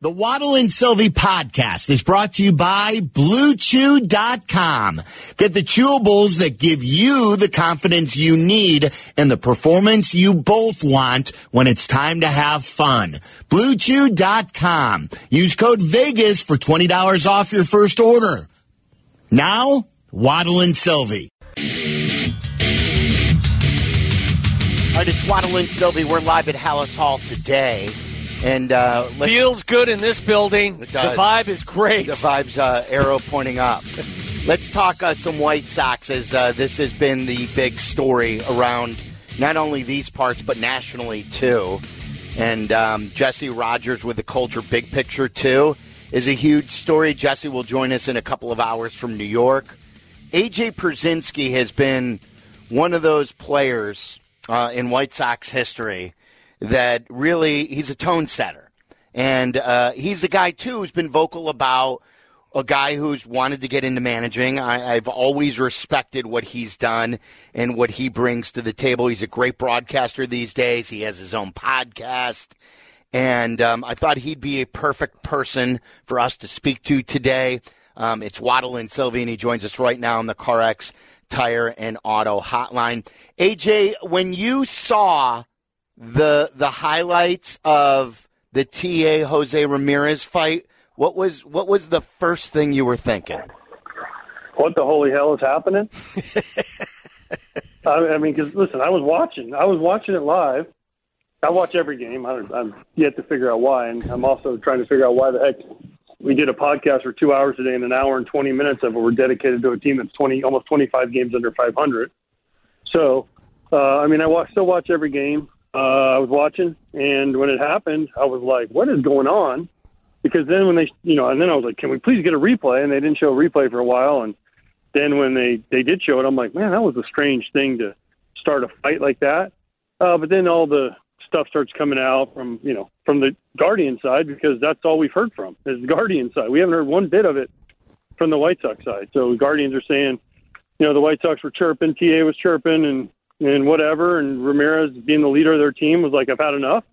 The Waddle and Silvy podcast is brought to you by BlueChew.com. Get the chewables that give you the confidence you need and the performance you both want when it's time to have fun. BlueChew.com. Use code VEGAS for $20 off your first order. Now, Waddle and Silvy. All right, it's Waddle and Silvy. We're live at Hallis Hall today. And uh, feels good in this building. The vibe is great. The vibe's uh, arrow pointing up. Let's talk uh, some White Sox as uh, this has been the big story around not only these parts but nationally too. And um, Jesse Rogers with the culture big picture too is a huge story. Jesse will join us in a couple of hours from New York. AJ Pierzynski has been one of those players uh, in White Sox history that really he's a tone setter. And uh, he's a guy, too, who's been vocal about a guy who's wanted to get into managing. I, have always respected what he's done and what he brings to the table. He's a great broadcaster these days. He has his own podcast. And um, I thought he'd be a perfect person for us to speak to today. Um, it's Waddle and Silvy, and he joins us right now on the CarX Tire and Auto Hotline. AJ, when you saw the the highlights of the TA Jose Ramirez fight. What was what was the first thing you were thinking? What the holy hell is happening? I, mean, because listen, I was watching. I was watching it live. I watch every game. I, I'm yet to figure out why, and I'm also trying to figure out why the heck we did a podcast for two hours a day and an hour and 20 minutes of it were dedicated to a team that's 20, almost 25 games under 500. So, uh, I mean, I watch, still watch every game uh, I was watching, and when it happened, I was like, "What is going on?" Because then when they, you know, and then I was like, "Can we please get a replay?" And they didn't show a replay for a while, and then when they they did show it, I'm like, "Man, that was a strange thing to start a fight like that." Uh, but then all the stuff starts coming out from you know from the Guardian side because that's all we've heard from is the Guardian side. We haven't heard one bit of it from the White Sox side. So the Guardians are saying, you know, the White Sox were chirping, TA was chirping, and and whatever. And Ramirez, being the leader of their team, was like, "I've had enough,"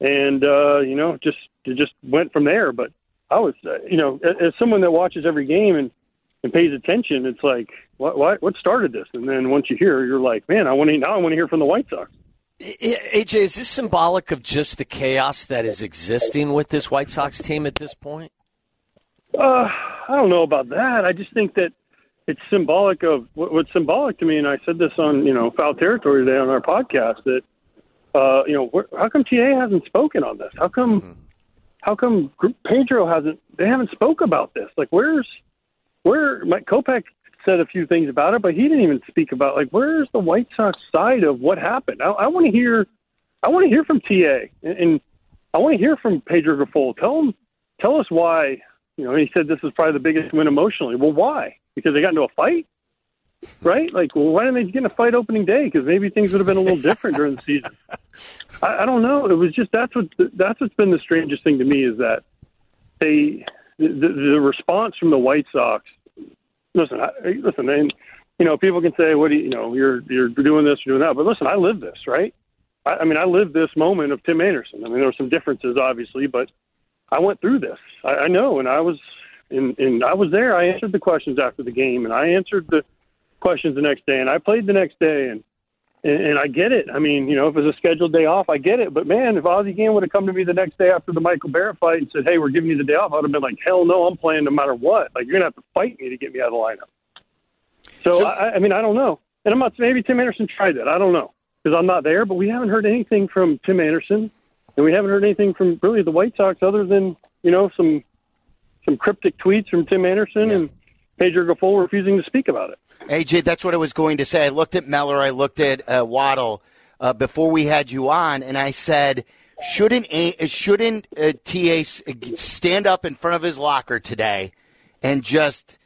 and uh, you know, just it just went from there. But I was, uh, you know, as, as someone that watches every game and and pays attention, it's like, what what what started this? And then once you hear, you're like, man, I want to now I want to hear from the White Sox. AJ, is this symbolic of just the chaos that is existing with this White Sox team at this point? Uh, I don't know about that. I just think that it's symbolic of what's symbolic to me, and I said this on you know foul territory today on our podcast that uh, you know how come TA hasn't spoken on this? How come mm-hmm. how come Pedro hasn't? They haven't spoke about this. Like where's where Mike Kopech said a few things about it, but he didn't even speak about like where's the White Sox side of what happened. I, I want to hear I want to hear from TA and, and I want to hear from Pedro Grifol. Tell him tell us why. You know, he said this is probably the biggest win emotionally. Well, why? Because they got into a fight, right? Like, well, why didn't they get in a fight opening day? Because maybe things would have been a little different during the season. I, I don't know. It was just that's what that's what's been the strangest thing to me is that they the, the response from the White Sox. Listen, I, listen, and you know, people can say, "What do you, you know? You're you're doing this, you're doing that," but listen, I live this, right? I, I mean, I lived this moment of Tim Anderson. I mean, there were some differences, obviously, but I went through this. I, I know, and I was and and I was there. I answered the questions after the game, and I answered the questions the next day, and I played the next day, and and, and I get it. I mean, you know, if it was a scheduled day off, I get it. But man, if Ozzie Guillen would have come to me the next day after the Michael Barrett fight and said, "Hey, we're giving you the day off," I'd have been like, "Hell no, I'm playing no matter what. Like you're gonna have to fight me to get me out of the lineup." So, so I, I mean, I don't know, and I'm not. Maybe Tim Anderson tried that. I don't know because I'm not there. But we haven't heard anything from Tim Anderson, and we haven't heard anything from really the White Sox other than you know some some cryptic tweets from Tim Anderson yeah. and Pedro Grifol refusing to speak about it. AJ, that's what I was going to say. I looked at Meller, I looked at uh, Waddle uh, before we had you on, and I said, shouldn't a, shouldn't uh, TA stand up in front of his locker today and just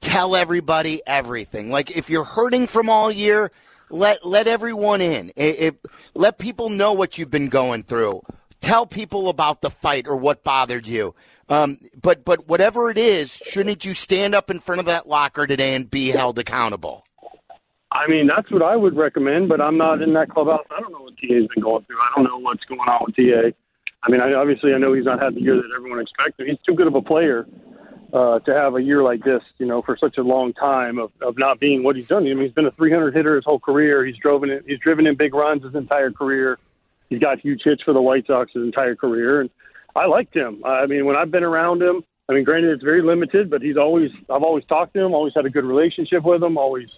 tell everybody everything? Like if you're hurting from all year, let let everyone in. If, let people know what you've been going through. Tell people about the fight or what bothered you. Um, but but whatever it is, shouldn't you stand up in front of that locker today and be held accountable? I mean, that's what I would recommend, but I'm not in that clubhouse. I don't know what TA's been going through. I don't know what's going on with TA. I mean, I, obviously, I know he's not had the year that everyone expected. He's too good of a player uh, to have a year like this, you know, for such a long time of, of not being what he's done. I mean, he's been a 300 hitter his whole career. He's driven it. He's driven in big runs his entire career. He's got huge hits for the White Sox his entire career, and I liked him. I mean, when I've been around him, I mean, granted it's very limited, but he's always I've always talked to him, always had a good relationship with him, always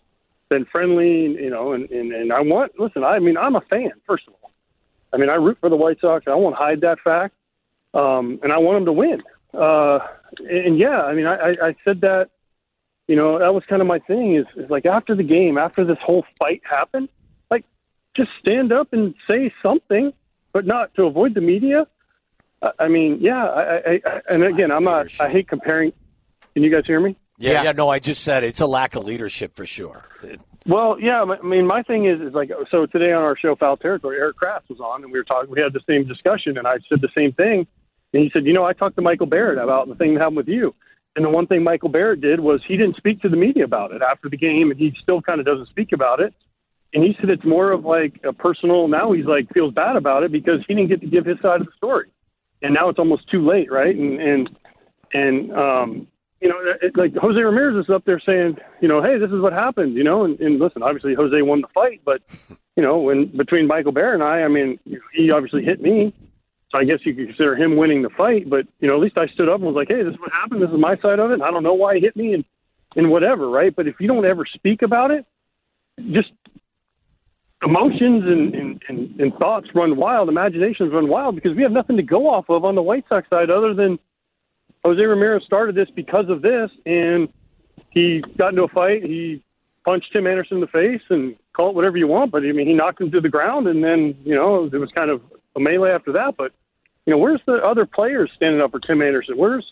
been friendly, you know, and and, and I want listen. I mean, I'm a fan first of all. I mean, I root for the White Sox. I won't hide that fact, um, and I want them to win. Uh, and yeah, I mean, I, I said that, you know, that was kind of my thing. Is, is like after the game, after this whole fight happened, like just stand up and say something, but not to avoid the media. I mean, yeah, I, I, I and again, I'm not. I hate comparing. Can you guys hear me? Yeah, yeah, yeah, no, I just said it's a lack of leadership for sure. Well, yeah, I mean, my thing is, is like, so today on our show, Foul Territory, Erik Kratz was on, and we were talking. We had the same discussion, and I said the same thing. And he said, you know, I talked to Michael Barrett about the thing that happened with you. And the one thing Michael Barrett did was he didn't speak to the media about it after the game, and he still kind of doesn't speak about it. And he said it's more of like a personal. Now he's like feels bad about it because he didn't get to give his side of the story, and now it's almost too late, right? And and and um, you know, it, like Jose Ramirez is up there saying, you know, hey, this is what happened, you know, and, and listen, obviously Jose won the fight, but you know, when between Michael Barrett and I, I mean, he obviously hit me, so I guess you could consider him winning the fight. But you know, at least I stood up and was like, "Hey, this is what happened. This is my side of it. I don't know why he hit me and and whatever, right?" But if you don't ever speak about it, just emotions and, and, and, and thoughts run wild, imaginations run wild because we have nothing to go off of on the White Sox side other than Jose Ramirez started this because of this, and he got into a fight. He punched Tim Anderson in the face and call it whatever you want, but I mean, he knocked him to the ground, and then you know it was kind of a melee after that. But you know, where's the other players standing up for Tim Anderson? Where's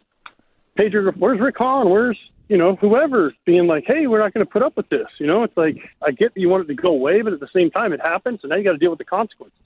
Pedro? Where's Rick Hahn? Where's you know whoever being like, hey, we're not going to put up with this. You know, it's like I get that you want it to go away, but at the same time, it happens, so now you got to deal with the consequences.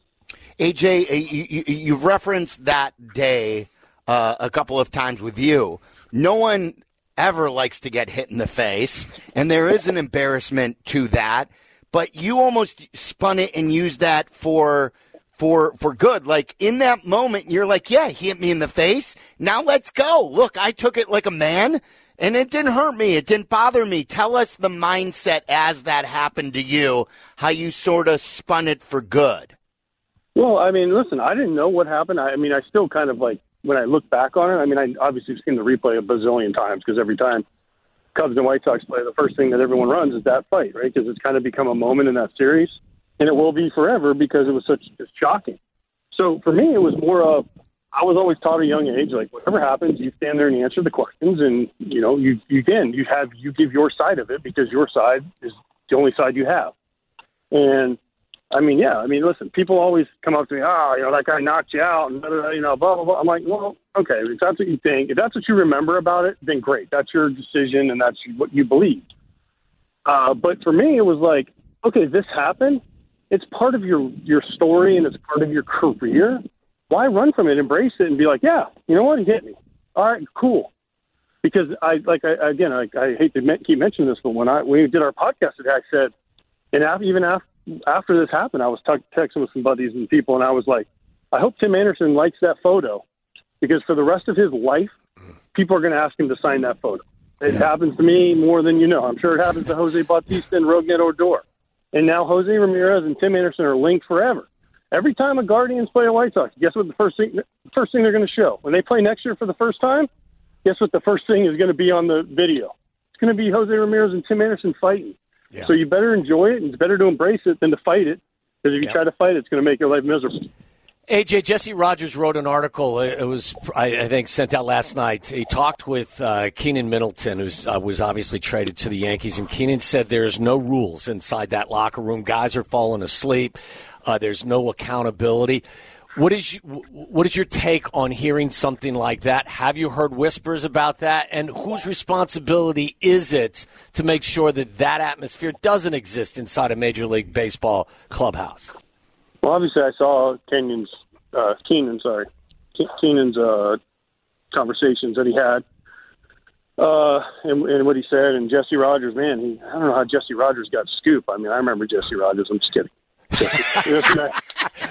AJ, uh, you, you, you referenced that day uh, a couple of times with you. No one ever likes to get hit in the face, and there is an embarrassment to that. But you almost spun it and used that for for for good. Like in that moment, you're like, yeah, he hit me in the face. Now let's go. Look, I took it like a man. And it didn't hurt me. It didn't bother me. Tell us the mindset as that happened to you, how you sort of spun it for good. Well, I mean, listen, I didn't know what happened. I, I mean, I still kind of like, when I look back on it, I mean, I obviously have seen the replay a bazillion times because every time Cubs and White Sox play, the first thing that everyone runs is that fight, right? Because it's kind of become a moment in that series and it will be forever because it was such shocking. So for me, it was more of I was always taught at a young age, like whatever happens, you stand there and you answer the questions, and you know, you you again, you have you give your side of it because your side is the only side you have. And I mean, yeah, I mean, listen, people always come up to me, oh, you know, that guy knocked you out, and blah, blah, you know, blah blah blah. I'm like, well, okay, if that's what you think, if that's what you remember about it, then great, that's your decision and that's what you believe. Uh, but for me, it was like, okay, this happened it's part of your your story and it's part of your career. Why run from it? Embrace it and be like, yeah, you know what? He hit me. All right, cool. Because I like I, again, I, I hate to keep mentioning this, but when I when we did our podcast today, I said, and after, even after after this happened, I was t- texting with some buddies and people, and I was like, I hope Tim Anderson likes that photo because for the rest of his life, people are going to ask him to sign that photo. It yeah. happens to me more than you know. I'm sure it happens to Jose Bautista and Rougned Odor. And now Jose Ramirez and Tim Anderson are linked forever. Every time a Guardians play a White Sox, guess what the first thing the first thing they're going to show when they play next year for the first time? Guess what the first thing is going to be on the video? It's going to be Jose Ramirez and Tim Anderson fighting. Yeah. So you better enjoy it, and it's better to embrace it than to fight it. Because if you try to fight it, it's going to make your life miserable. AJ Jesse Rogers wrote an article. It was, I, think, sent out last night. He talked with uh, Keynan Middleton, who uh, was obviously traded to the Yankees, and Keynan said there's no rules inside that locker room. Guys are falling asleep. Uh, there's no accountability. What is what is your take on hearing something like that? Have you heard whispers about that? And whose responsibility is it to make sure that that atmosphere doesn't exist inside a Major League Baseball clubhouse? Well, obviously, I saw Kenyon's uh, Keynan, sorry, Keynan's uh, conversations that he had, uh, and, and what he said, and Jesse Rogers. Man, he, I don't know how Jesse Rogers got scoop. I mean, I remember Jesse Rogers. I'm just kidding.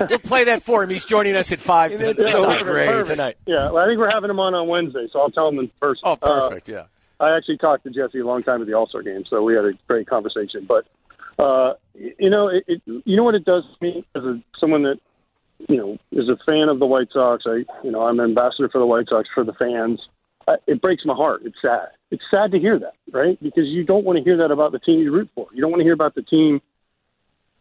we'll play that for him. He's joining us at five so great. tonight. Yeah, well, I think we're having him on on Wednesday, so I'll tell him in person. Oh, Uh, perfect. yeah. I actually talked to Jesse a long time at the All Star game, so we had a great conversation. But uh, you know, it, it, you know what it does to me as a, someone that you know is a fan of the White Sox. I, you know, I'm an ambassador for the White Sox for the fans. I, it breaks my heart. It's sad. It's sad to hear that, right? Because you don't want to hear that about the team you root for. You don't want to hear about the team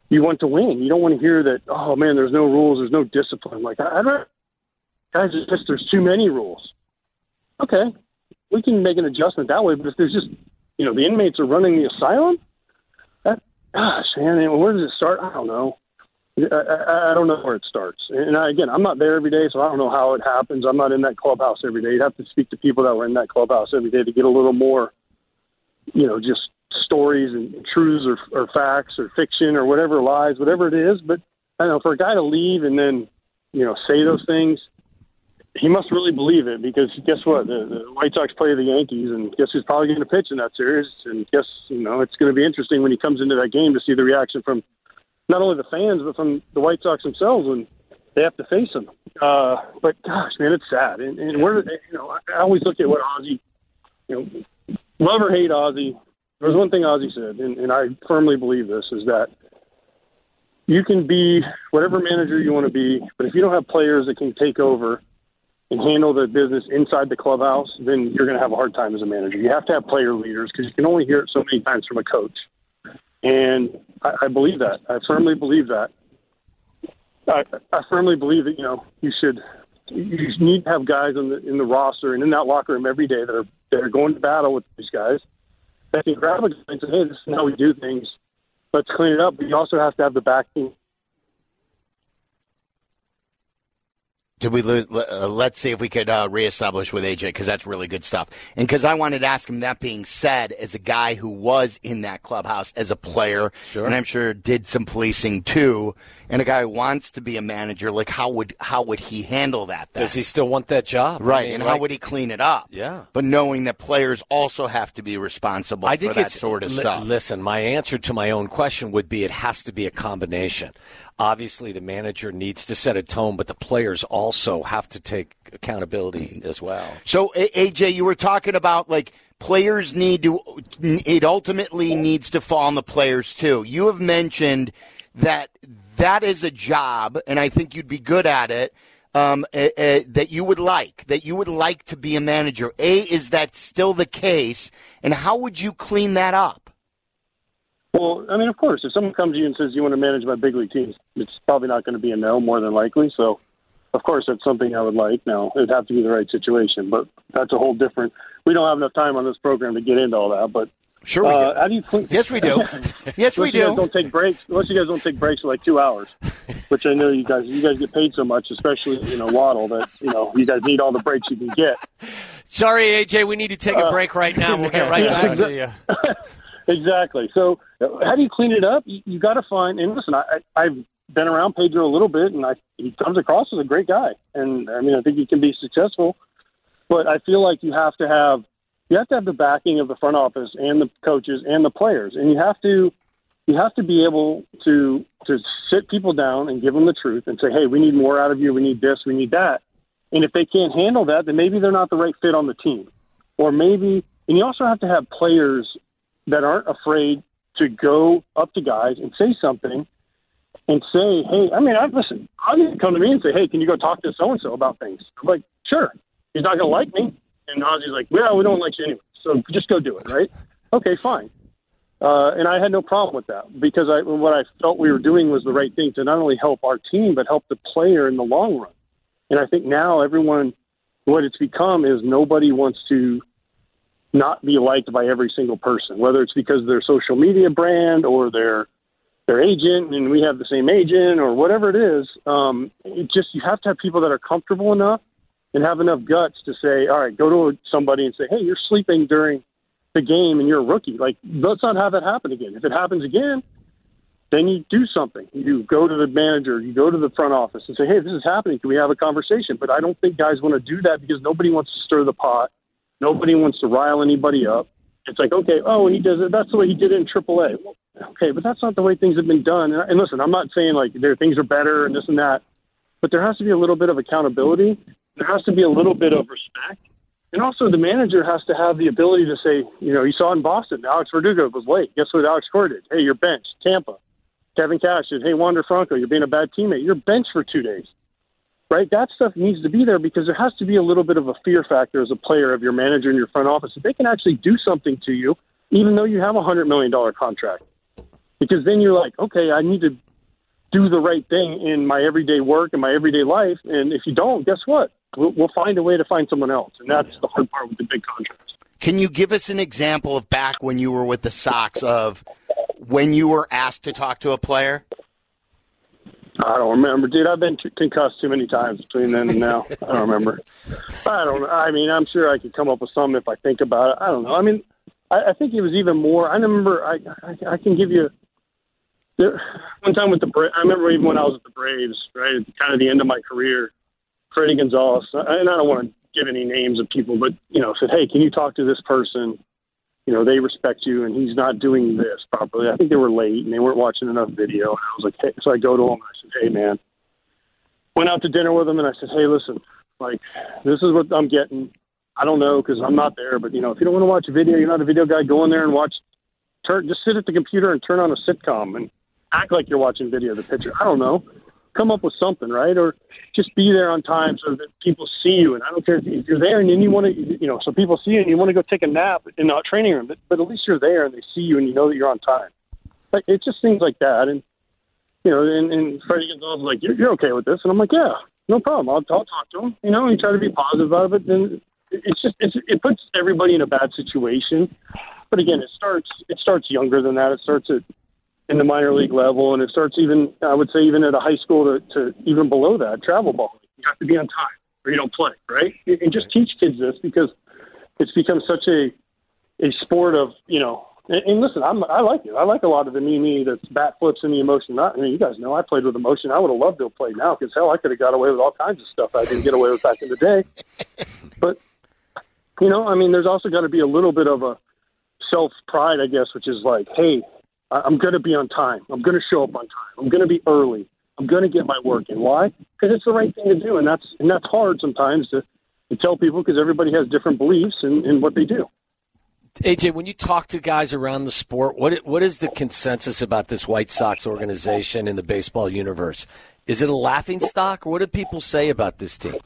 you want to win. You don't want to hear that. Oh man, there's no rules. There's no discipline. Like I- rather guys, it's just there's too many rules. Okay, we can make an adjustment that way. But if there's just, you know, the inmates are running the asylum, that, gosh, man, where does it start? I don't know. I, I, I don't know where it starts. And I, again, I'm not there every day, so I don't know how it happens. I'm not in that clubhouse every day. You'd have to speak to people that were in that clubhouse every day to get a little more, you know, just stories and truths or, or facts or fiction or whatever lies, whatever it is. But I don't know for a guy to leave and then, you know, say those things he must really believe it because guess what? The, the White Sox play the Yankees, and guess who's probably going to pitch in that series? And guess you know it's going to be interesting when he comes into that game to see the reaction from not only the fans but from the White Sox themselves when they have to face him. Uh, but gosh, man, it's sad. And, and where you know, I always look at what Ozzie, you know, love or hate Ozzie. There's one thing Ozzie said, and, and I firmly believe this is that you can be whatever manager you want to be, but if you don't have players that can take over and handle the business inside the clubhouse, then you're going to have a hard time as a manager. You have to have player leaders because you can only hear it so many times from a coach. And I, I believe that. I firmly believe that. I, I firmly believe that you know you should you need to have guys in the in the roster and in that locker room every day that are that are going to battle with these guys that can grab a guy and say, "Hey, this is how we do things. Let's clean it up." But you also have to have the backing Did we lose? Uh, let's see if we could uh, reestablish with AJ because that's really good stuff. And because I wanted to ask him. That being said, as a guy who was in that clubhouse as a player, Sure. and I'm sure did some policing too, and a guy who wants to be a manager, like how would how would he handle that? Then? Does he still want that job? Right, I mean, and like- how would he clean it up? Yeah. but knowing that players also have to be responsible I think for that it's sort of li- stuff. Listen, my answer to my own question would be it has to be a combination. Obviously, the manager needs to set a tone, but the players also have to take accountability as well. So AJ, you were talking about like players need to. It ultimately needs to fall on the players too. You have mentioned that that is a job, and I think you'd be good at it. Um, that you would like, that you would like to be a manager. A, is that still the case? And how would you clean that up? Well, I mean, of course, if someone comes to you and says you want to manage my big league teams, it's probably not going to be a no, more than likely. So, of course, that's something I would like. Now, it'd have to be the right situation, but that's a whole different. We don't have enough time on this program to get into all that. But Sure, we uh, do. how do you clean? Yes, we do. Yes, we Unless you guys do. don't take breaks. Unless you guys don't take breaks for like two hours, which I know you guys. You guys get paid so much, especially you know Waddle, that you know you guys need all the breaks you can get. Sorry, AJ, we need to take a break right now. We'll get right yeah, back to you. Exactly. So, how do you clean it up? You, you got to find. And listen, I, I, I've been around Pedro a little bit, and I, he comes across as a great guy. And I mean, I think he can be successful. But I feel like you have to have you have to have the backing of the front office and the coaches and the players, and you have to you have to be able to to sit people down and give them the truth and say, hey, we need more out of you. We need this. We need that. And if they can't handle that, then maybe they're not the right fit on the team, or maybe. And you also have to have players that aren't afraid to go up to guys and say something and say, hey, I mean, I listen, I to come to me and say, hey, can you go talk to so and so about things? I'm like, sure. He's not going to like me. And Ozzie's like, well, we don't like you anyway, so just go do it, right? Okay, fine. Uh, and I had no problem with that because I, what I felt we were doing was the right thing to not only help our team but help the player in the long run. And I think now everyone, what it's become is nobody wants to not be liked by every single person, whether it's because of their social media brand or their their agent, and we have the same agent or whatever it is. Um, it just you have to have people that are comfortable enough and have enough guts to say, all right, go to somebody and say, hey, you're sleeping during the game and you're a rookie. Like, let's not have that happen again. If it happens again, then you do something. You go to the manager, you go to the front office and say, hey, this is happening. Can we have a conversation? But I don't think guys want to do that because nobody wants to stir the pot. Nobody wants to rile anybody up. It's like, okay, oh, he does it. That's the way he did it in AAA. Well, okay, but that's not the way things have been done. And, and listen, I'm not saying like there things are better and this and that, but there has to be a little bit of accountability. There has to be a little bit of respect. And also, the manager has to have the ability to say, you know, you saw in Boston, Alex Verdugo was late. Guess what Alex Cora did? Hey, you're benched. Tampa. Kevin Cash did, hey, Wander Franco, you're being a bad teammate. You're benched for two days. Right? That stuff needs to be there because there has to be a little bit of a fear factor as a player of your manager and your front office. that they can actually do something to you, even though you have a $100 million contract. Because then you're like, okay, I need to do the right thing in my everyday work and my everyday life. And if you don't, guess what? We'll, we'll find a way to find someone else. And that's the hard part with the big contracts. Can you give us an example of back when you were with the Sox of when you were asked to talk to a player? I don't remember, dude. I've been concussed too many times between then and now. I don't remember. I don't. I mean, I'm sure I could come up with some if I think about it. I don't know. I mean, I, I think it was even more. I remember. I I, I can give you. There, one time with the Bra- I remember even when I was at the Braves, right, kind of the end of my career, Fredi Gonzalez, and I don't want to give any names of people, but you know, said, "Hey, can you talk to this person? You know, they respect you, and he's not doing this properly." I think they were late and they weren't watching enough video. And I was like, "Hey," so I go to him and I said, "Hey, man." Went out to dinner with him and I said, "Hey, listen, like this is what I'm getting. I don't know because I'm not there, but you know, if you don't want to watch a video, you're not a video guy. Go in there and watch. Turn, just sit at the computer and turn on a sitcom and act like you're watching video of the pitcher. I don't know." Come up with something, right? Or just be there on time so that people see you. And I don't care if you're there and then you want to, you know, so people see you and you want to go take a nap in the training room, but, but at least you're there and they see you and you know that you're on time. Like it's just things like that. And you know, and, and Fredi Gonzalez like, you're, you're okay with this, and I'm like, yeah, no problem. I'll, I'll talk to him. You know, and try to be positive about it. Then it's just it's, it puts everybody in a bad situation. But again, it starts it starts younger than that. It starts at in the minor league level, and it starts even I would say even at a high school to, to even below that travel ball. You have to be on time or you don't play, right? And just teach kids this because it's become such a a sport of you know. And, and listen, I'm, I like it. I like a lot of the me me that's bat flips and the emotion. Not, I mean, you guys know I played with emotion. I would have loved to have played now because hell, I could have got away with all kinds of stuff I didn't get away with back in the day. But you know, I mean, there's also got to be a little bit of a self pride, I guess, which is like, hey, I'm going to be on time. I'm going to show up on time. I'm going to be early. I'm going to get my work in. Why? Because it's the right thing to do, and that's and that's hard sometimes to, to tell people because everybody has different beliefs in, in what they do. AJ, when you talk to guys around the sport, what what is the consensus about this White Sox organization in the baseball universe? Is it a laughing stock, what do people say about this team?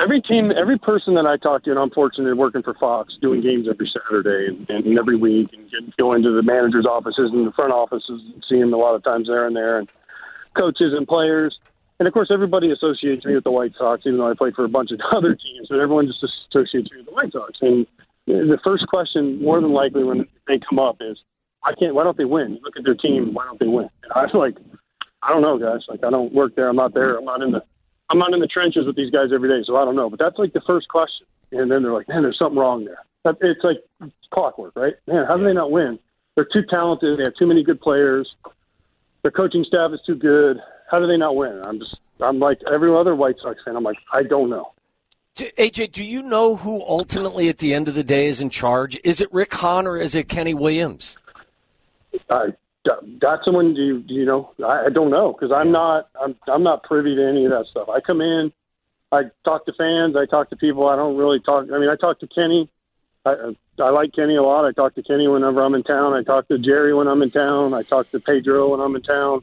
Every team, every person that I talk to, and I'm fortunate working for Fox, doing games every Saturday and, and every week, and get, go into the managers' offices and the front offices, and see them a lot of times there and there, and coaches and players. And of course, everybody associates me with the White Sox, even though I play for a bunch of other teams. But everyone just associates me with the White Sox. And the first question, more than likely, when they come up, is, "I can't. Why don't they win? Look at their team. Why don't they win?" And I'm like, "I don't know, guys. Like, I don't work there. I'm not there. I'm not in the I'm not in the trenches with these guys every day, so I don't know. But that's like the first question, and then they're like, "Man, there's something wrong there." It's like it's clockwork, right? Man, how do they not win? They're too talented. They have too many good players. Their coaching staff is too good. How do they not win? I'm just, I'm like every other White Sox fan. I'm like, I don't know. AJ, do you know who ultimately at the end of the day is in charge? Is it Rick Hahn or is it Kenny Williams? I got someone do you, do you know I, I don't know because I'm not I'm I'm not privy to any of that stuff. I come in, I talk to fans, I talk to people. I don't really talk. I mean, I talk to Kenny. I I like Kenny a lot. I talk to Kenny whenever I'm in town. I talk to Jerry when I'm in town. I talk to Pedro when I'm in town.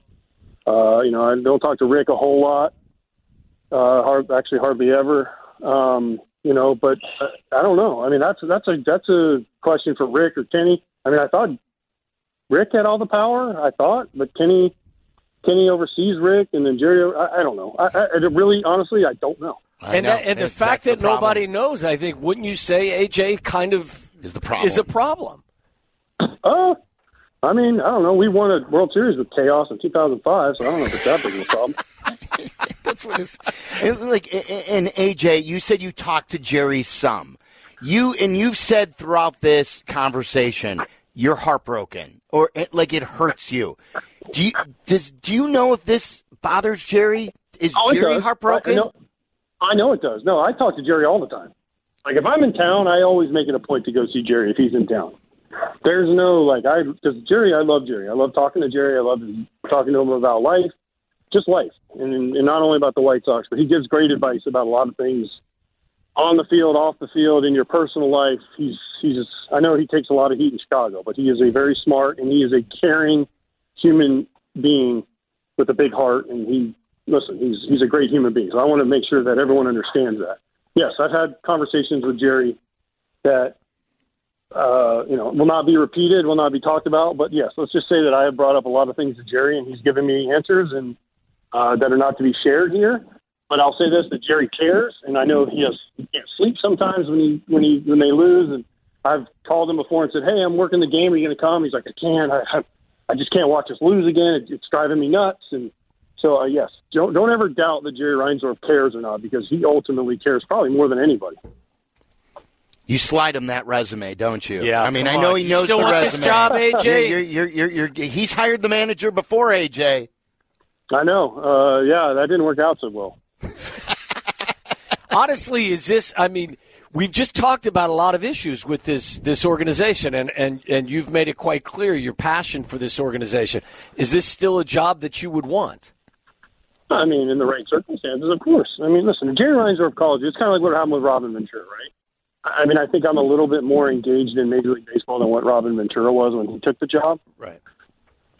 Uh, you know, I don't talk to Rick a whole lot. Uh, hard, actually, hardly ever. Um, you know, but uh, I don't know. I mean, that's that's a that's a question for Rick or Kenny. I mean, I thought Rick had all the power, I thought, but Kenny Kenny oversees Rick, and then Jerry. I, I don't know. I, I really, honestly, I don't know. I and know. That, and the fact that the nobody knows, I think, wouldn't you say, AJ, kind of is the problem? Is a problem. Uh, I mean, I don't know. We won a World Series with chaos in 2005, so I don't know if it's that big of a problem. That's what it's and like. And AJ, you said you talked to Jerry some. You and you've said throughout this conversation you're heartbroken or it, like it hurts you. Do you does do you know if this bothers Jerry? Is oh, Jerry heartbroken? I know, I know it does. No, I talk to Jerry all the time. Like if I'm in town, I always make it a point to go see Jerry if he's in town. there's no like I because Jerry, I love Jerry. I love talking to Jerry. I love talking to him about life, just life, and, and not only about the White Sox, but he gives great advice about a lot of things on the field, off the field, in your personal life. He's he's I know he takes a lot of heat in Chicago, but he is a very smart and he is a caring human being with a big heart, and he listen, he's he's a great human being. So I want to make sure that everyone understands that. Yes, I've had conversations with Jerry that uh, you know will not be repeated, will not be talked about. But yes, let's just say that I have brought up a lot of things to Jerry, and he's given me answers and uh, that are not to be shared here. But I'll say this: that Jerry cares, and I know he has he can't sleep sometimes when he when he when they lose. And I've called him before and said, "Hey, I'm working the game. Are you going to come?" He's like, "I can't. I, I I just can't watch us lose again. It, it's driving me nuts." And so, uh, yes, don't don't ever doubt that Jerry Reinsdorf cares or not because he ultimately cares probably more than anybody. You slide him that resume, don't you? Yeah. I mean, I know on. he You knows still the want this job, AJ? You're, you're, you're, you're, you're, he's hired the manager before AJ. I know. Uh, yeah, that didn't work out so well. Honestly, is this? I mean, we've just talked about a lot of issues with this this organization, and and and you've made it quite clear your passion for this organization. Is this still a job that you would want? I mean, in the right circumstances, of course. I mean, listen, Jerry Reinsdorf you. It's kind of like what happened with Robin Ventura, right? I mean, I think I'm a little bit more engaged in Major League Baseball than what Robin Ventura was when he took the job. Right.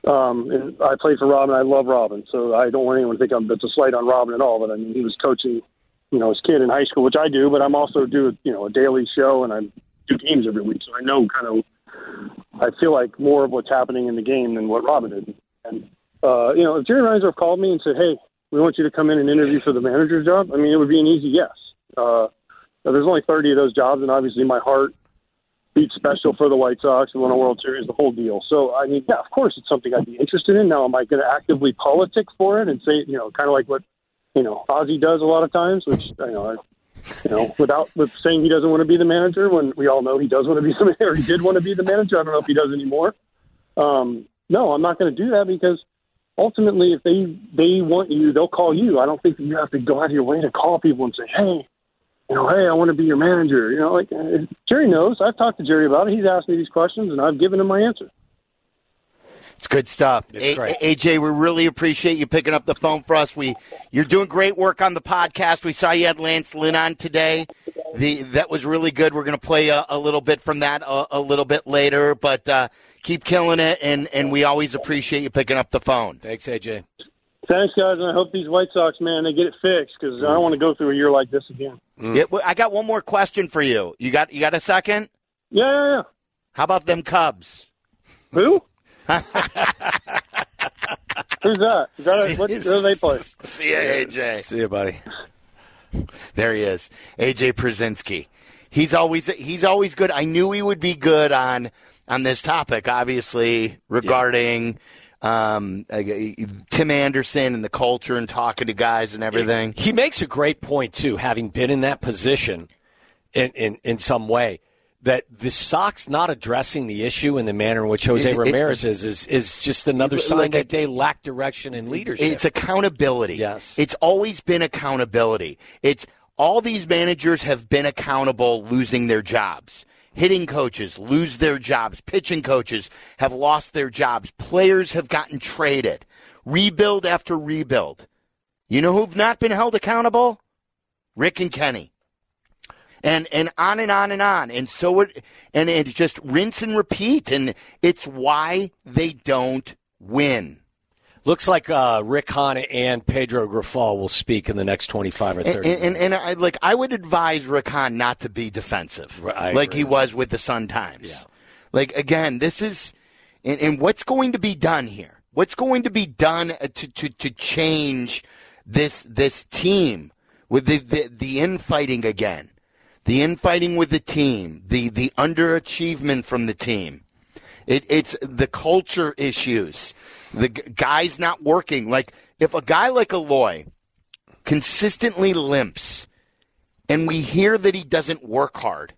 Um, and I played for Robin. I love Robin, so I don't want anyone to think I'm, it's a slight on Robin at all. But I mean, he was coaching, you know, his kid in high school, which I do. But I'm also do you know a daily show, and I do games every week, so I know kind of. I feel like more of what's happening in the game than what Robin did. And uh, you know, if Jerry Reinsdorf called me and said, "Hey, we want you to come in and interview for the manager's job," I mean, it would be an easy yes. Uh, there's only 30 of those jobs, and obviously my heart beats special for the White Sox and won a World Series, the whole deal. So, I mean, yeah, of course, it's something I'd be interested in. Now, am I going to actively politic for it and say, you know, kind of like what you know Ozzie does a lot of times, which you know, I, you know, without with saying he doesn't want to be the manager when we all know he does want to be the manager, he did want to be the manager. I don't know if he does anymore. Um, no, I'm not going to do that because ultimately, if they they want you, they'll call you. I don't think you have to go out of your way to call people and say, hey you know, hey, I want to be your manager. You know, like uh, Jerry knows. I've talked to Jerry about it. He's asked me these questions, and I've given him my answer. It's good stuff. It's A- AJ, we really appreciate you picking up the phone for us. We you're doing great work on the podcast. We saw you had Lance Lynn on today. The that was really good. We're going to play a, a little bit from that a, a little bit later, but uh, keep killing it, and and we always appreciate you picking up the phone. Thanks, AJ. Thanks, guys, and I hope these White Sox, man, they get it fixed because I don't want to go through a year like this again. Mm. Yeah, well, I got one more question for you. You got you got a second? Yeah, yeah, yeah. How about them Cubs? Who? Who's that? Is that a, what, who do they play? See you, AJ. See you, buddy. There he is, AJ Pierzynski. He's always he's always good. I knew he would be good on on this topic, obviously regarding um, Tim Anderson and the culture and talking to guys and everything. He makes a great point too, having been in that position in in, in some way. That the Sox not addressing the issue in the manner in which Jose It- it- Ramirez is is is just another sign Like a- that they lack direction and leadership. It's accountability. Yes. It's always been accountability. It's all these managers have been accountable losing their jobs. Hitting coaches lose their jobs. Pitching coaches have lost their jobs. Players have gotten traded. Rebuild after rebuild. You know who've not been held accountable? Rick and Kenny. And and on and on and on. And so it and it just rinse and repeat. And it's why they don't win. Looks like uh, Rick Hahn and Pedro Grifol will speak in the next 25 or 30 And, and, and I, like I would advise Rick Hahn not to be defensive, Right, like he was with the Sun Times. Yeah. Like again, this is and, and what's going to be done here? What's going to be done uh, to to, to change this this team with the, the the infighting again, the infighting with the team, the the underachievement from the team. It, it's the culture issues, the guys not working. Like if a guy like Eloy consistently limps and we hear that he doesn't work hard.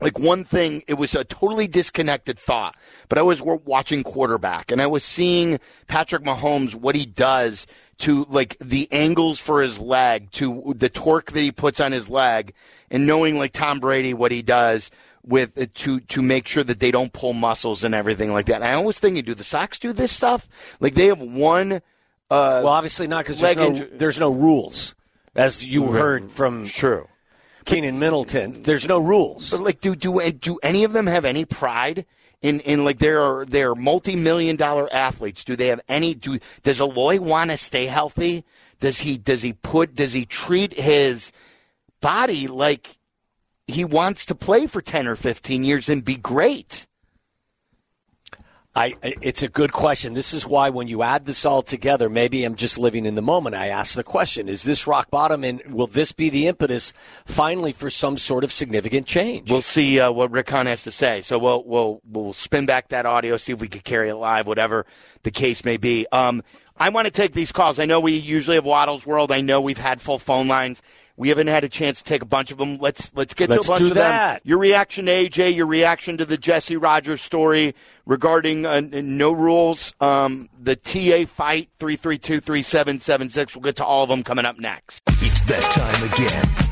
Like one thing, it was a totally disconnected thought, but I was watching quarterback and I was seeing Patrick Mahomes, what he does to like the angles for his leg, to the torque that he puts on his leg, and knowing like Tom Brady, what he does with uh, to to make sure that they don't pull muscles and everything like that. And I always think, do the Sox do this stuff? Like they have one. Uh, well, obviously not because there's, no, there's no rules, as you heard from true. Keynan Middleton. There's no rules. But like, do do do any of them have any pride in in like they're they're multi million dollar athletes? Do they have any? Do does Eloy want to stay healthy? Does he does he put does he treat his body like he wants to play for ten or fifteen years and be great? I, it's a good question. This is why when you add this all together, maybe I'm just living in the moment. I ask the question: Is this rock bottom, and will this be the impetus finally for some sort of significant change? We'll see uh, what Rick Hahn has to say. So we'll we'll we'll spin back that audio, see if we could carry it live, whatever the case may be. Um, I want to take these calls. I know we usually have Waddle's World. I know we've had full phone lines. We haven't had a chance to take a bunch of them. Let's let's get let's to a bunch of that. them. Your reaction to AJ, your reaction to the Jesse Rogers story regarding uh, no rules, um, the TA fight three three two three seven seven six. We'll get to all of them coming up next. It's that time again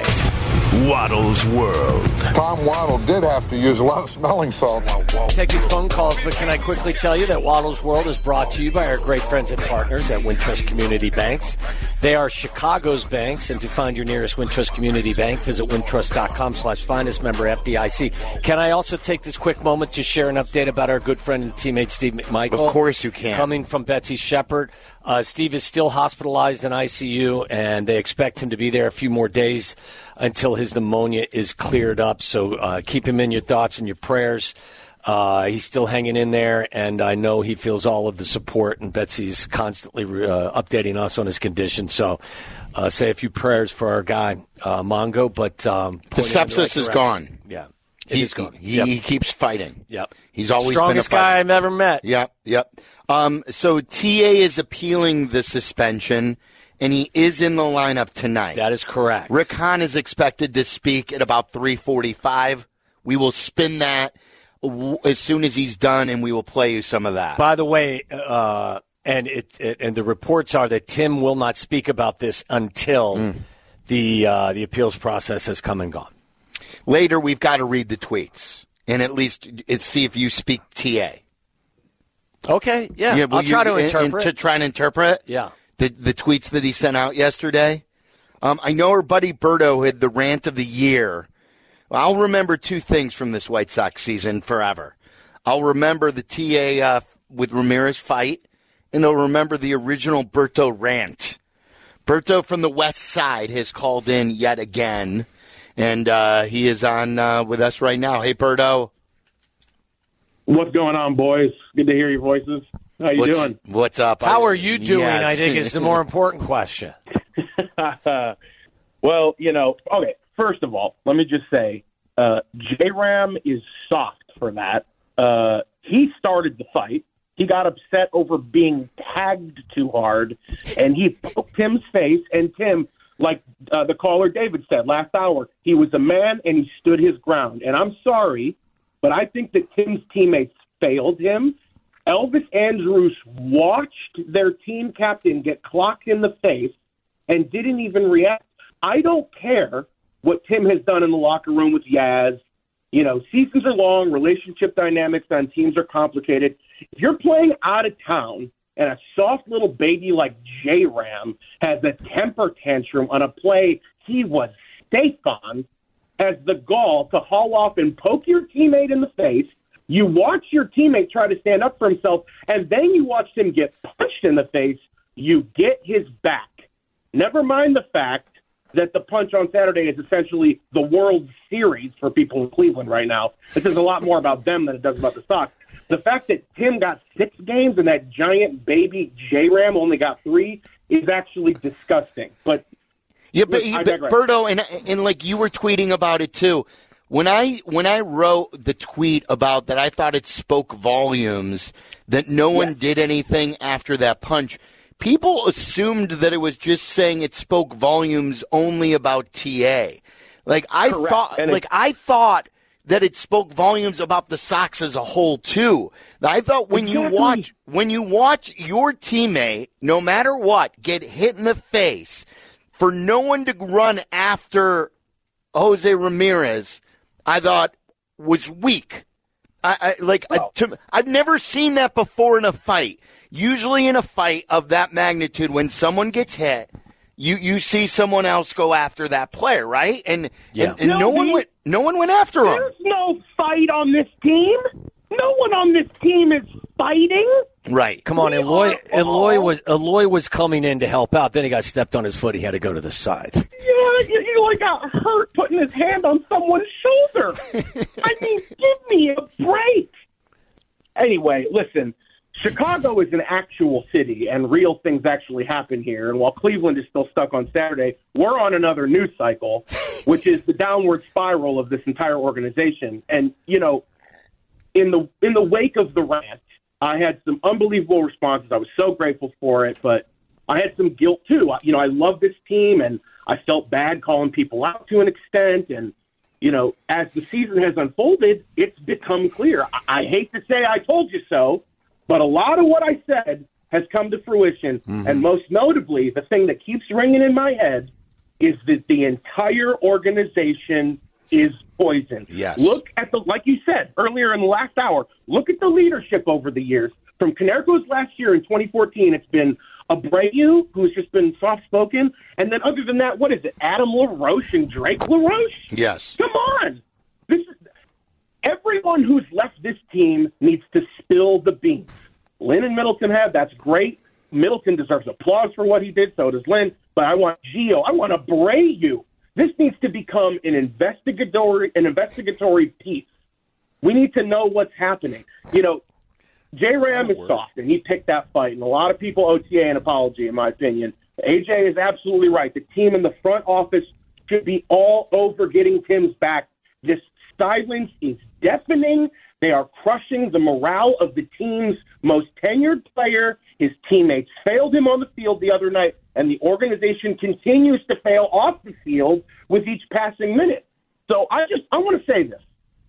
side. Waddle's World. Tom Waddle did have to use a lot of smelling salts. Take these phone calls, but can I quickly tell you that Waddle's World is brought to you by our great friends and partners at Wintrust Community Banks. They are Chicago's banks, and to find your nearest Wintrust Community Bank, visit wintrust.com slash finest member FDIC. Can I also take this quick moment to share an update about our good friend and teammate Steve McMichael? Of course you can. Coming from Betsy Shepard. Uh, Steve is still hospitalized in ICU, and they expect him to be there a few more days until his pneumonia is cleared up. So uh, keep him in your thoughts and your prayers. Uh, he's still hanging in there, and I know he feels all of the support. And Betsy's constantly uh, updating us on his condition. So uh, say a few prayers for our guy uh, Mongo. But um, the sepsis the is gone. Yeah. He, he, yep. he, keeps fighting. Yep. He's always strongest guy I've ever met. Yep. Yep. Um, so TA is appealing the suspension, and he is in the lineup tonight. That is correct. Rick Hahn is expected to speak at about 3:45. We will spin that as soon as he's done, and we will play you some of that. By the way, uh, and it, it, and the reports are that Tim will not speak about this until mm. the uh, the appeals process has come and gone. Later, we've got to read the tweets and at least see if you speak TA. Okay, yeah, yeah I'll try to interpret. to try and interpret. Yeah, the the tweets that he sent out yesterday. Um, I know our buddy Berto had the rant of the year. I'll remember two things from this White Sox season forever. I'll remember the TA uh, with Ramirez fight, and I'll remember the original Berto rant. Berto from the West Side has called in yet again and uh, he is on uh, with us right now. Hey, Berto. What's going on, boys? Good to hear your voices. How you what's, doing? What's up? How are you doing? Yes. I think is the more important question. well, you know, okay. First of all, let me just say, uh, J Ram is soft for that. Uh, he started the fight. He got upset over being tagged too hard, and he poked Tim's face. And Tim, like uh, the caller David said last hour, he was a man and he stood his ground. And I'm sorry, but I think that Tim's teammates failed him. Elvis Andrus watched their team captain get clocked in the face and didn't even react. I don't care what Tim has done in the locker room with Yaz. You know, seasons are long, relationship dynamics on teams are complicated. If you're playing out of town and a soft little baby like J Ram has a temper tantrum on a play he was safe on, has the gall to haul off and poke your teammate in the face. You watch your teammate try to stand up for himself, and then you watch him get punched in the face. You get his back. Never mind the fact that the punch on Saturday is essentially the World Series for people in Cleveland right now. This is a lot more about them than it does about the Sox. The fact that Tim got six games and that giant baby J Ram only got three is actually disgusting. But yeah, but, but Berto, and and like you were tweeting about it too. When I when I wrote the tweet about that, I thought it spoke volumes that no one did anything after that punch. People assumed that it was just saying it spoke volumes only about TA. Like I Correct. thought, And like I thought that it spoke volumes about the Sox as a whole too. I thought when you watch when you watch your teammate, no matter what, get hit in the face, for no one to run after Jose Ramirez, I thought was weak. I, I like I, to, I've never seen that before in a fight. Usually in a fight of that magnitude, when someone gets hit, you you see someone else go after that player, right? And Yeah. and, and no, No, one we- went no one went after him. There's no fight on this team. No one on this team is fighting. Right. Come on, We Eloy. Eloy was Eloy was coming in to help out. Then he got stepped on his foot. He had to go to the side. Yeah, you, you got hurt putting his hand on someone's shoulder. I mean, give me a break. Anyway, listen, Chicago is an actual city, and real things actually happen here. And while Cleveland is still stuck on Saturday, we're on another news cycle, which is the downward spiral of this entire organization. And you know, in the in the wake of the rant, I had some unbelievable responses. I was so grateful for it, but I had some guilt too. I- You know, I love this team, and I felt bad calling people out to an extent. And you know, as the season has unfolded, it's become clear. I, I hate to say I told you so, but a lot of what I said has come to fruition. Mm-hmm. And most notably, the thing that keeps ringing in my head is that the entire organization is poison. Yes. Look at the, like you said earlier in the last hour, look at the leadership over the years. From Konerko's last year in 2014, it's been Abreu, who's just been soft spoken. And then other than that, what is it? Adam LaRoche and Drake LaRoche? Yes. Come on. This is, everyone who's left this team needs to spill the beans. Lynn and Middleton have. That's great. Middleton deserves applause for what he did. So does Lynn. But I want Gio. I want Abreu. This needs to become an investigatory, an investigatory piece. We need to know what's happening. You know, J Ram is soft, and he picked that fight, and a lot of people OTA an apology, in my opinion. AJ is absolutely right. The team in the front office should be all over getting Tim's back. This silence is deafening. They are crushing the morale of the team's most tenured player. His teammates failed him on the field the other night, and the organization continues to fail off the field with each passing minute. So I just I want to say this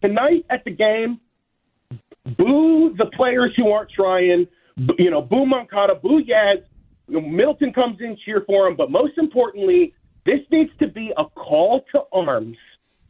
tonight at the game boo the players who aren't trying. You know, boo Moncada, boo Yaz. Middleton comes in, cheer for him. But most importantly, this needs to be a call to arms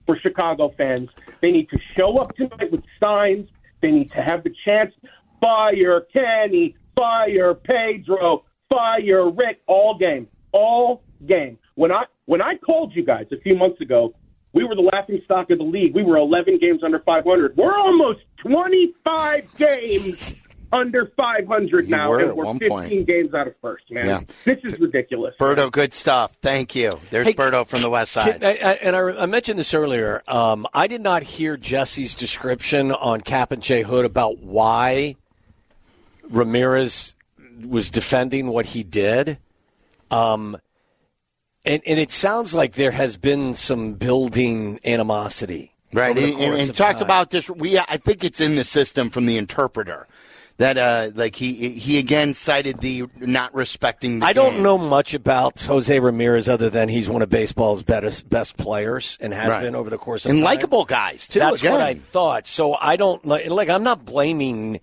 for Chicago fans. They need to show up tonight with signs. They need to have the chance. Fire Kenny, fire Pedro, fire Rick. All game, all game. When I when I called you guys a few months ago, we were the laughing stock of the league. We were 11 games under 500. We're almost 25 games under 500 You now, were and at we're one 15 point. games out of first. Man, Yeah. this is ridiculous. Berto, good stuff. Thank you. There's Hey, Berto from the West Side. I, I, and I, I mentioned this earlier. Um, I did not hear Jesse's description on Kap and J Hood about why Ramirez was defending what he did. Um, and, and it sounds like there has been some building animosity. Right, and, and, talked about this. We, I think it's in the system from the interpreter that, uh, like he he again cited the not respecting. the I don't know much about Jose Ramirez other than he's one of baseball's best best players and has Right. been over the course of and likable guys too. That's again. what I thought. So I don't like. like I'm not blaming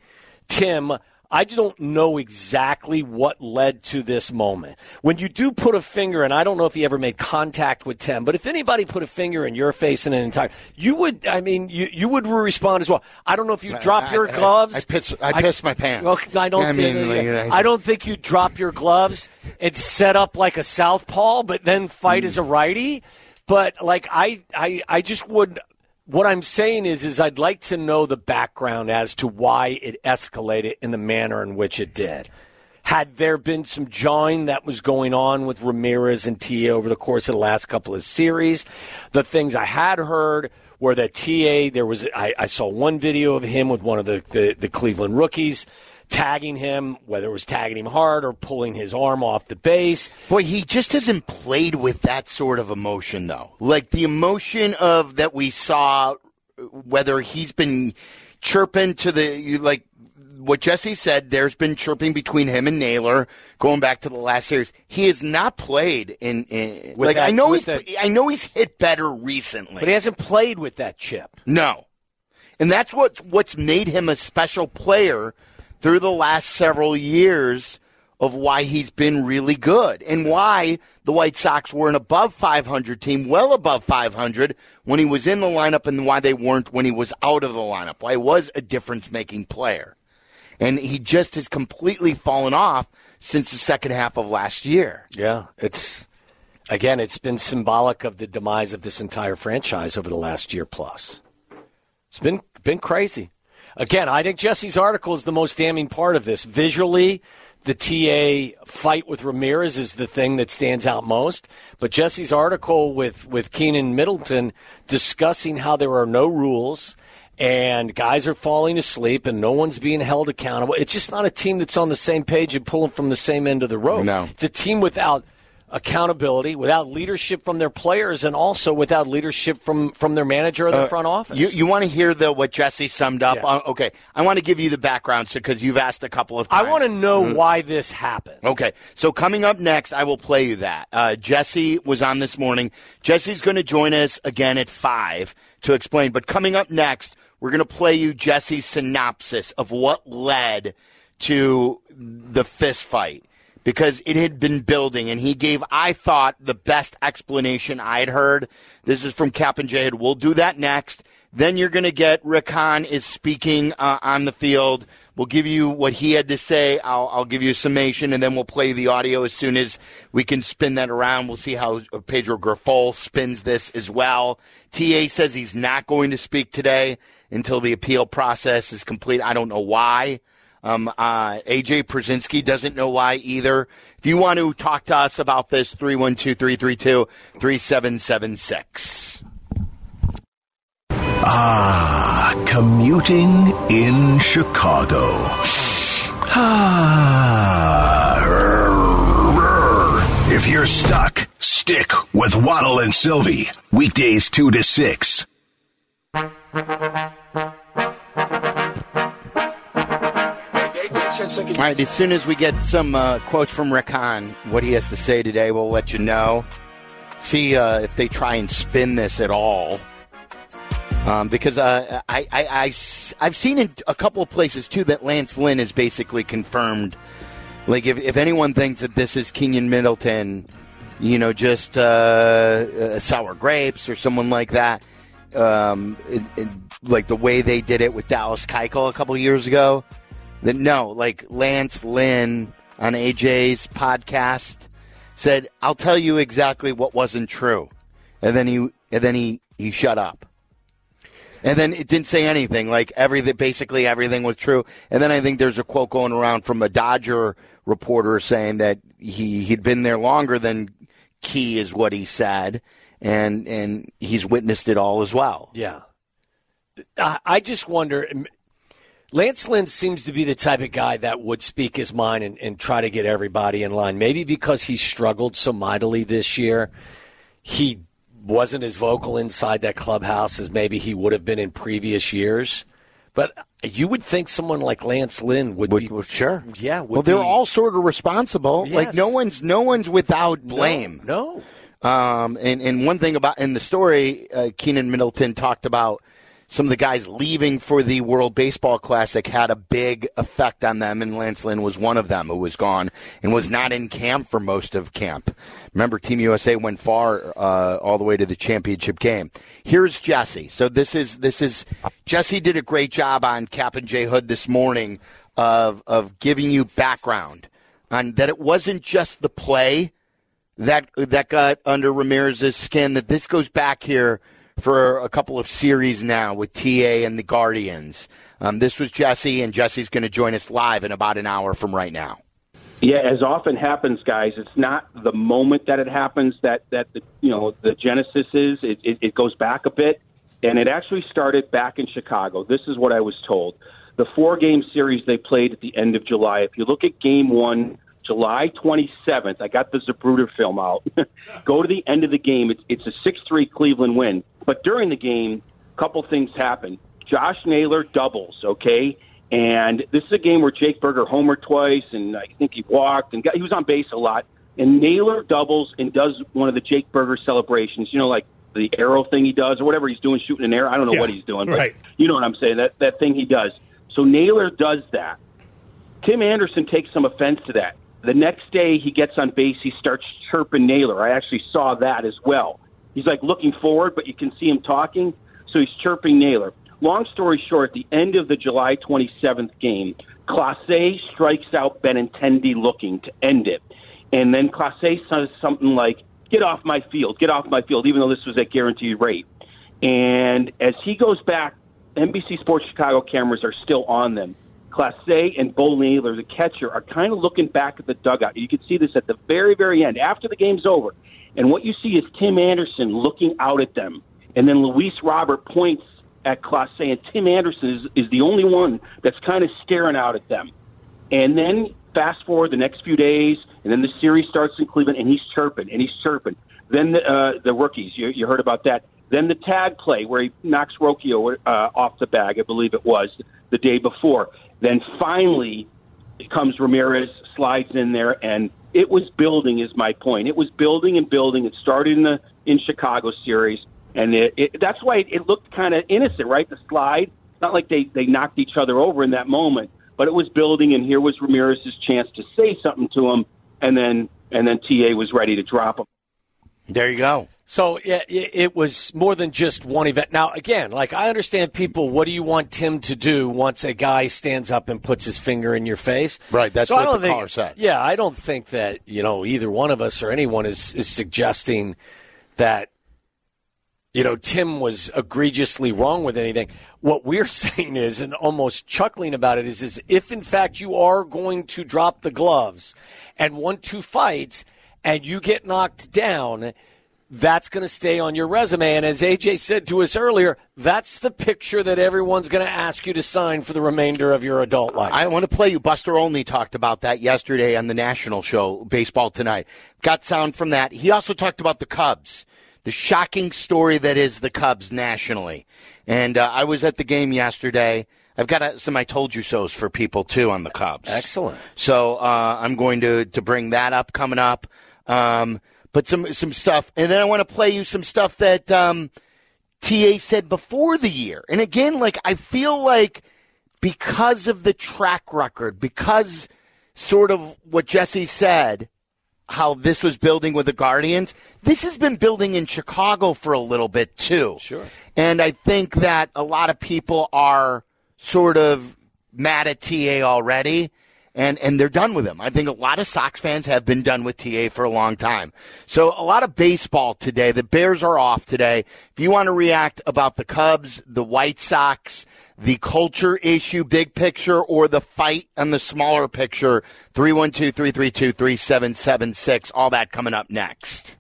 Tim. I don't know exactly what led to this moment. When you do put a finger, and I don't know if he ever made contact with Tim, but if anybody put a finger in your face in an entire, you would. I mean, you you would respond as well. I don't know if you drop I- your I- gloves. I piss- I piss my pants. Well, I don't. I think, mean, like, I don't think you drop your gloves and set up like a southpaw, but then fight hmm. as a righty. But like I, I, I just would. What I'm saying is, is I'd like to know the background as to why it escalated in the manner in which it did. Had there been some jawing that was going on with Ramirez and Tia over the course of the last couple of series, the things I had heard were that TA there was I, I saw one video of him with one of the, the, the Cleveland rookies. Tagging him, whether it was tagging him hard or pulling his arm off the base. Boy, he just hasn't played with that sort of emotion, though. Like the emotion of that we saw, whether he's been chirping to the like what Jesse said. There's been chirping between him and Naylor going back to the last series. He has not played in, in like that- I know he's that- I know he's hit better recently. But he hasn't played with that chip. No. And that's what what's made him a special player through the last several years of why he's been really good and why the White Sox were an above 500 team, well above 500 when he was in the lineup and why they weren't when he was out of the lineup. Why he was a difference making player. And he just has completely fallen off since the second half of last year. Yeah, it's again, it's been symbolic of the demise of this entire franchise over the last year plus. It's been been crazy. Again, I think Jesse's article is the most damning part of this. Visually, the TA fight with Ramirez is the thing that stands out most. But Jesse's article with, with Keynan Middleton discussing how there are no rules and guys are falling asleep and no one's being held accountable. It's just not a team that's on the same page and pulling from the same end of the rope. No. It's a team without accountability, without leadership from their players, and also without leadership from, from their manager or their front office. Uh, You, you want to hear the what Jesse summed up? Yeah. Uh, okay, I want to give you the background because you've asked a couple of I want to know Mm. why this happened. Okay, so coming up next, I will play you that. Uh, Jesse was on this morning. Jesse's going to join us again at 5 to explain. But coming up next, we're going to play you Jesse's synopsis of what led to the fist fight because it had been building, and he gave, I thought, the best explanation I'd heard. This is from Kap and Jade. We'll do that next. Then you're going to get Rick Hahn is speaking uh, on the field. We'll give you what he had to say. I'll, I'll give you a summation, and then we'll play the audio as soon as we can spin that around. We'll see how Pedro Grifol spins this as well. TA says he's not going to speak today until the appeal process is complete. I don't know why. Um, uh, AJ Pierzynski doesn't know why either. If you want to talk to us about this, 312 332 3776. Ah, commuting in Chicago. Ah, if you're stuck, stick with Waddle and Silvy. Weekdays 2 to 6. All right, as soon as we get some uh, quotes from Rick Hahn, what he has to say today, we'll let you know. See uh, if they try and spin this at all. Um, because uh, I, I, I, have seen in a couple of places, too, that Lance Lynn has basically confirmed. Like, if, if anyone thinks that this is Keynan Middleton, you know, just uh, uh, sour grapes or someone like that, um, it, it, like the way they did it with Dallas Keuchel a couple years ago, then no, like Lance Lynn on AJ's podcast said, "I'll tell you exactly what wasn't true," and then he and then he he shut up. And then it didn't say anything. Like everything, basically everything was true. And then I think there's a quote going around from a Dodger reporter saying that he he'd been there longer than Key is what he said, and and he's witnessed it all as well. Yeah. I just wonder. Lance Lynn seems to be the type of guy that would speak his mind and, and try to get everybody in line. Maybe because he struggled so mightily this year, he wasn't as vocal inside that clubhouse as maybe he would have been in previous years. But you would think someone like Lance Lynn would, Would, be sure. Yeah, would Well, they're be- all sort of responsible. Like no one's no one's without blame. No. Um, and, and one thing about in the story, uh, Keynan Middleton talked about some of the guys leaving for the World Baseball Classic had a big effect on them, and Lance Lynn was one of them who was gone and was not in camp for most of camp. Remember, Team USA went far uh, all the way to the championship game. Here's Jesse. So this is this is Jesse did a great job on Kap and J Hood this morning of of giving you background on that it wasn't just the play that that got under Ramirez's skin. That this goes back here for a couple of series now with TA and the Guardians. Um, this was Jesse, and Jesse's going to join us live in about an hour from right now. Yeah, as often happens, guys, it's not the moment that it happens that that the you know the genesis is. It, it, it goes back a bit, and it actually started back in Chicago. This is what I was told. the four game series they played at the end of July. If you look at game one, July 27th, I got the Zapruder film out. Go to the end of the game. It's, it's a 6 3 Cleveland win. But during the game, a couple things happen. Josh Naylor doubles, okay? And this is a game where Jake Burger homered twice, and I think he walked, and got, he was on base a lot. And Naylor doubles and does one of the Jake Burger celebrations, you know, like the arrow thing he does or whatever he's doing, shooting an arrow. I don't know Yeah, what he's doing, but right. you know what I'm saying. That that thing he does. So Naylor does that. Tim Anderson takes some offense to that. The next day he gets on base, he starts chirping Naylor. I actually saw that as well. He's like looking forward, but you can see him talking, so he's chirping Naylor. Long story short, the end of the July 27th game, Clase strikes out Benintendi looking to end it. And then Clase says something like, get off my field, get off my field, even though this was at guaranteed rate. And as he goes back, NBC Sports Chicago cameras are still on them. Clase and Bo Naylor, the catcher, are kind of looking back at the dugout. You can see this at the very, very end, after the game's over. And what you see is Tim Anderson looking out at them. And then Luis Robert points at Clase, and Tim Anderson is, is the only one that's kind of staring out at them. And then fast forward the next few days, and then the series starts in Cleveland, and he's chirping and he's chirping. Then the, uh, the rookies, you, you heard about that. Then the tag play where he knocks Rocchio uh, off the bag, I believe it was the day before. Then finally it comes Ramirez, slides in there, and it was building. Is my point? It was building and building. It started in the in Chicago series, and it, it, that's why it, it looked kind of innocent, right? The slide. Not like they they knocked each other over in that moment, but it was building, and here was Ramirez's chance to say something to him, and then and then Ta was ready to drop him. There you go. So yeah, it, it was more than just one event. Now, again, like I understand people, what do you want Tim to do once a guy stands up and puts his finger in your face? Right, that's So I what don't the think- caller said. Yeah, I don't think that you know either one of us or anyone is is suggesting that you know Tim was egregiously wrong with anything. What we're saying is, and almost chuckling about it, is, is if in fact you are going to drop the gloves and want to fight, and you get knocked down that's going to stay on your resume. And as AJ said to us earlier, that's the picture that everyone's going to ask you to sign for the remainder of your adult life. I want to play you. Buster Olney talked about that yesterday on the national show, Baseball Tonight. Got sound from that. He also talked about the Cubs, the shocking story that is the Cubs nationally. And uh, I was at the game yesterday. I've got uh some I told you so's for people too on the Cubs. Excellent. So uh, I'm going to to bring that up coming up. Um, but some some stuff, and then I want to play you some stuff that um, Ta said before the year. And again, like I feel like because of the track record, because sort of what Jesse said, how this was building with the Guardians, this has been building in Chicago for a little bit too. Sure. And I think that a lot of people are sort of mad at TA already. And, and they're done with him. I think a lot of Sox fans have been done with TA for a long time. So a lot of baseball today. The Bears are off today. If you want to react about the Cubs, the White Sox, the culture issue, big picture, or the fight and the smaller picture, 312 332 3776. All that coming up next.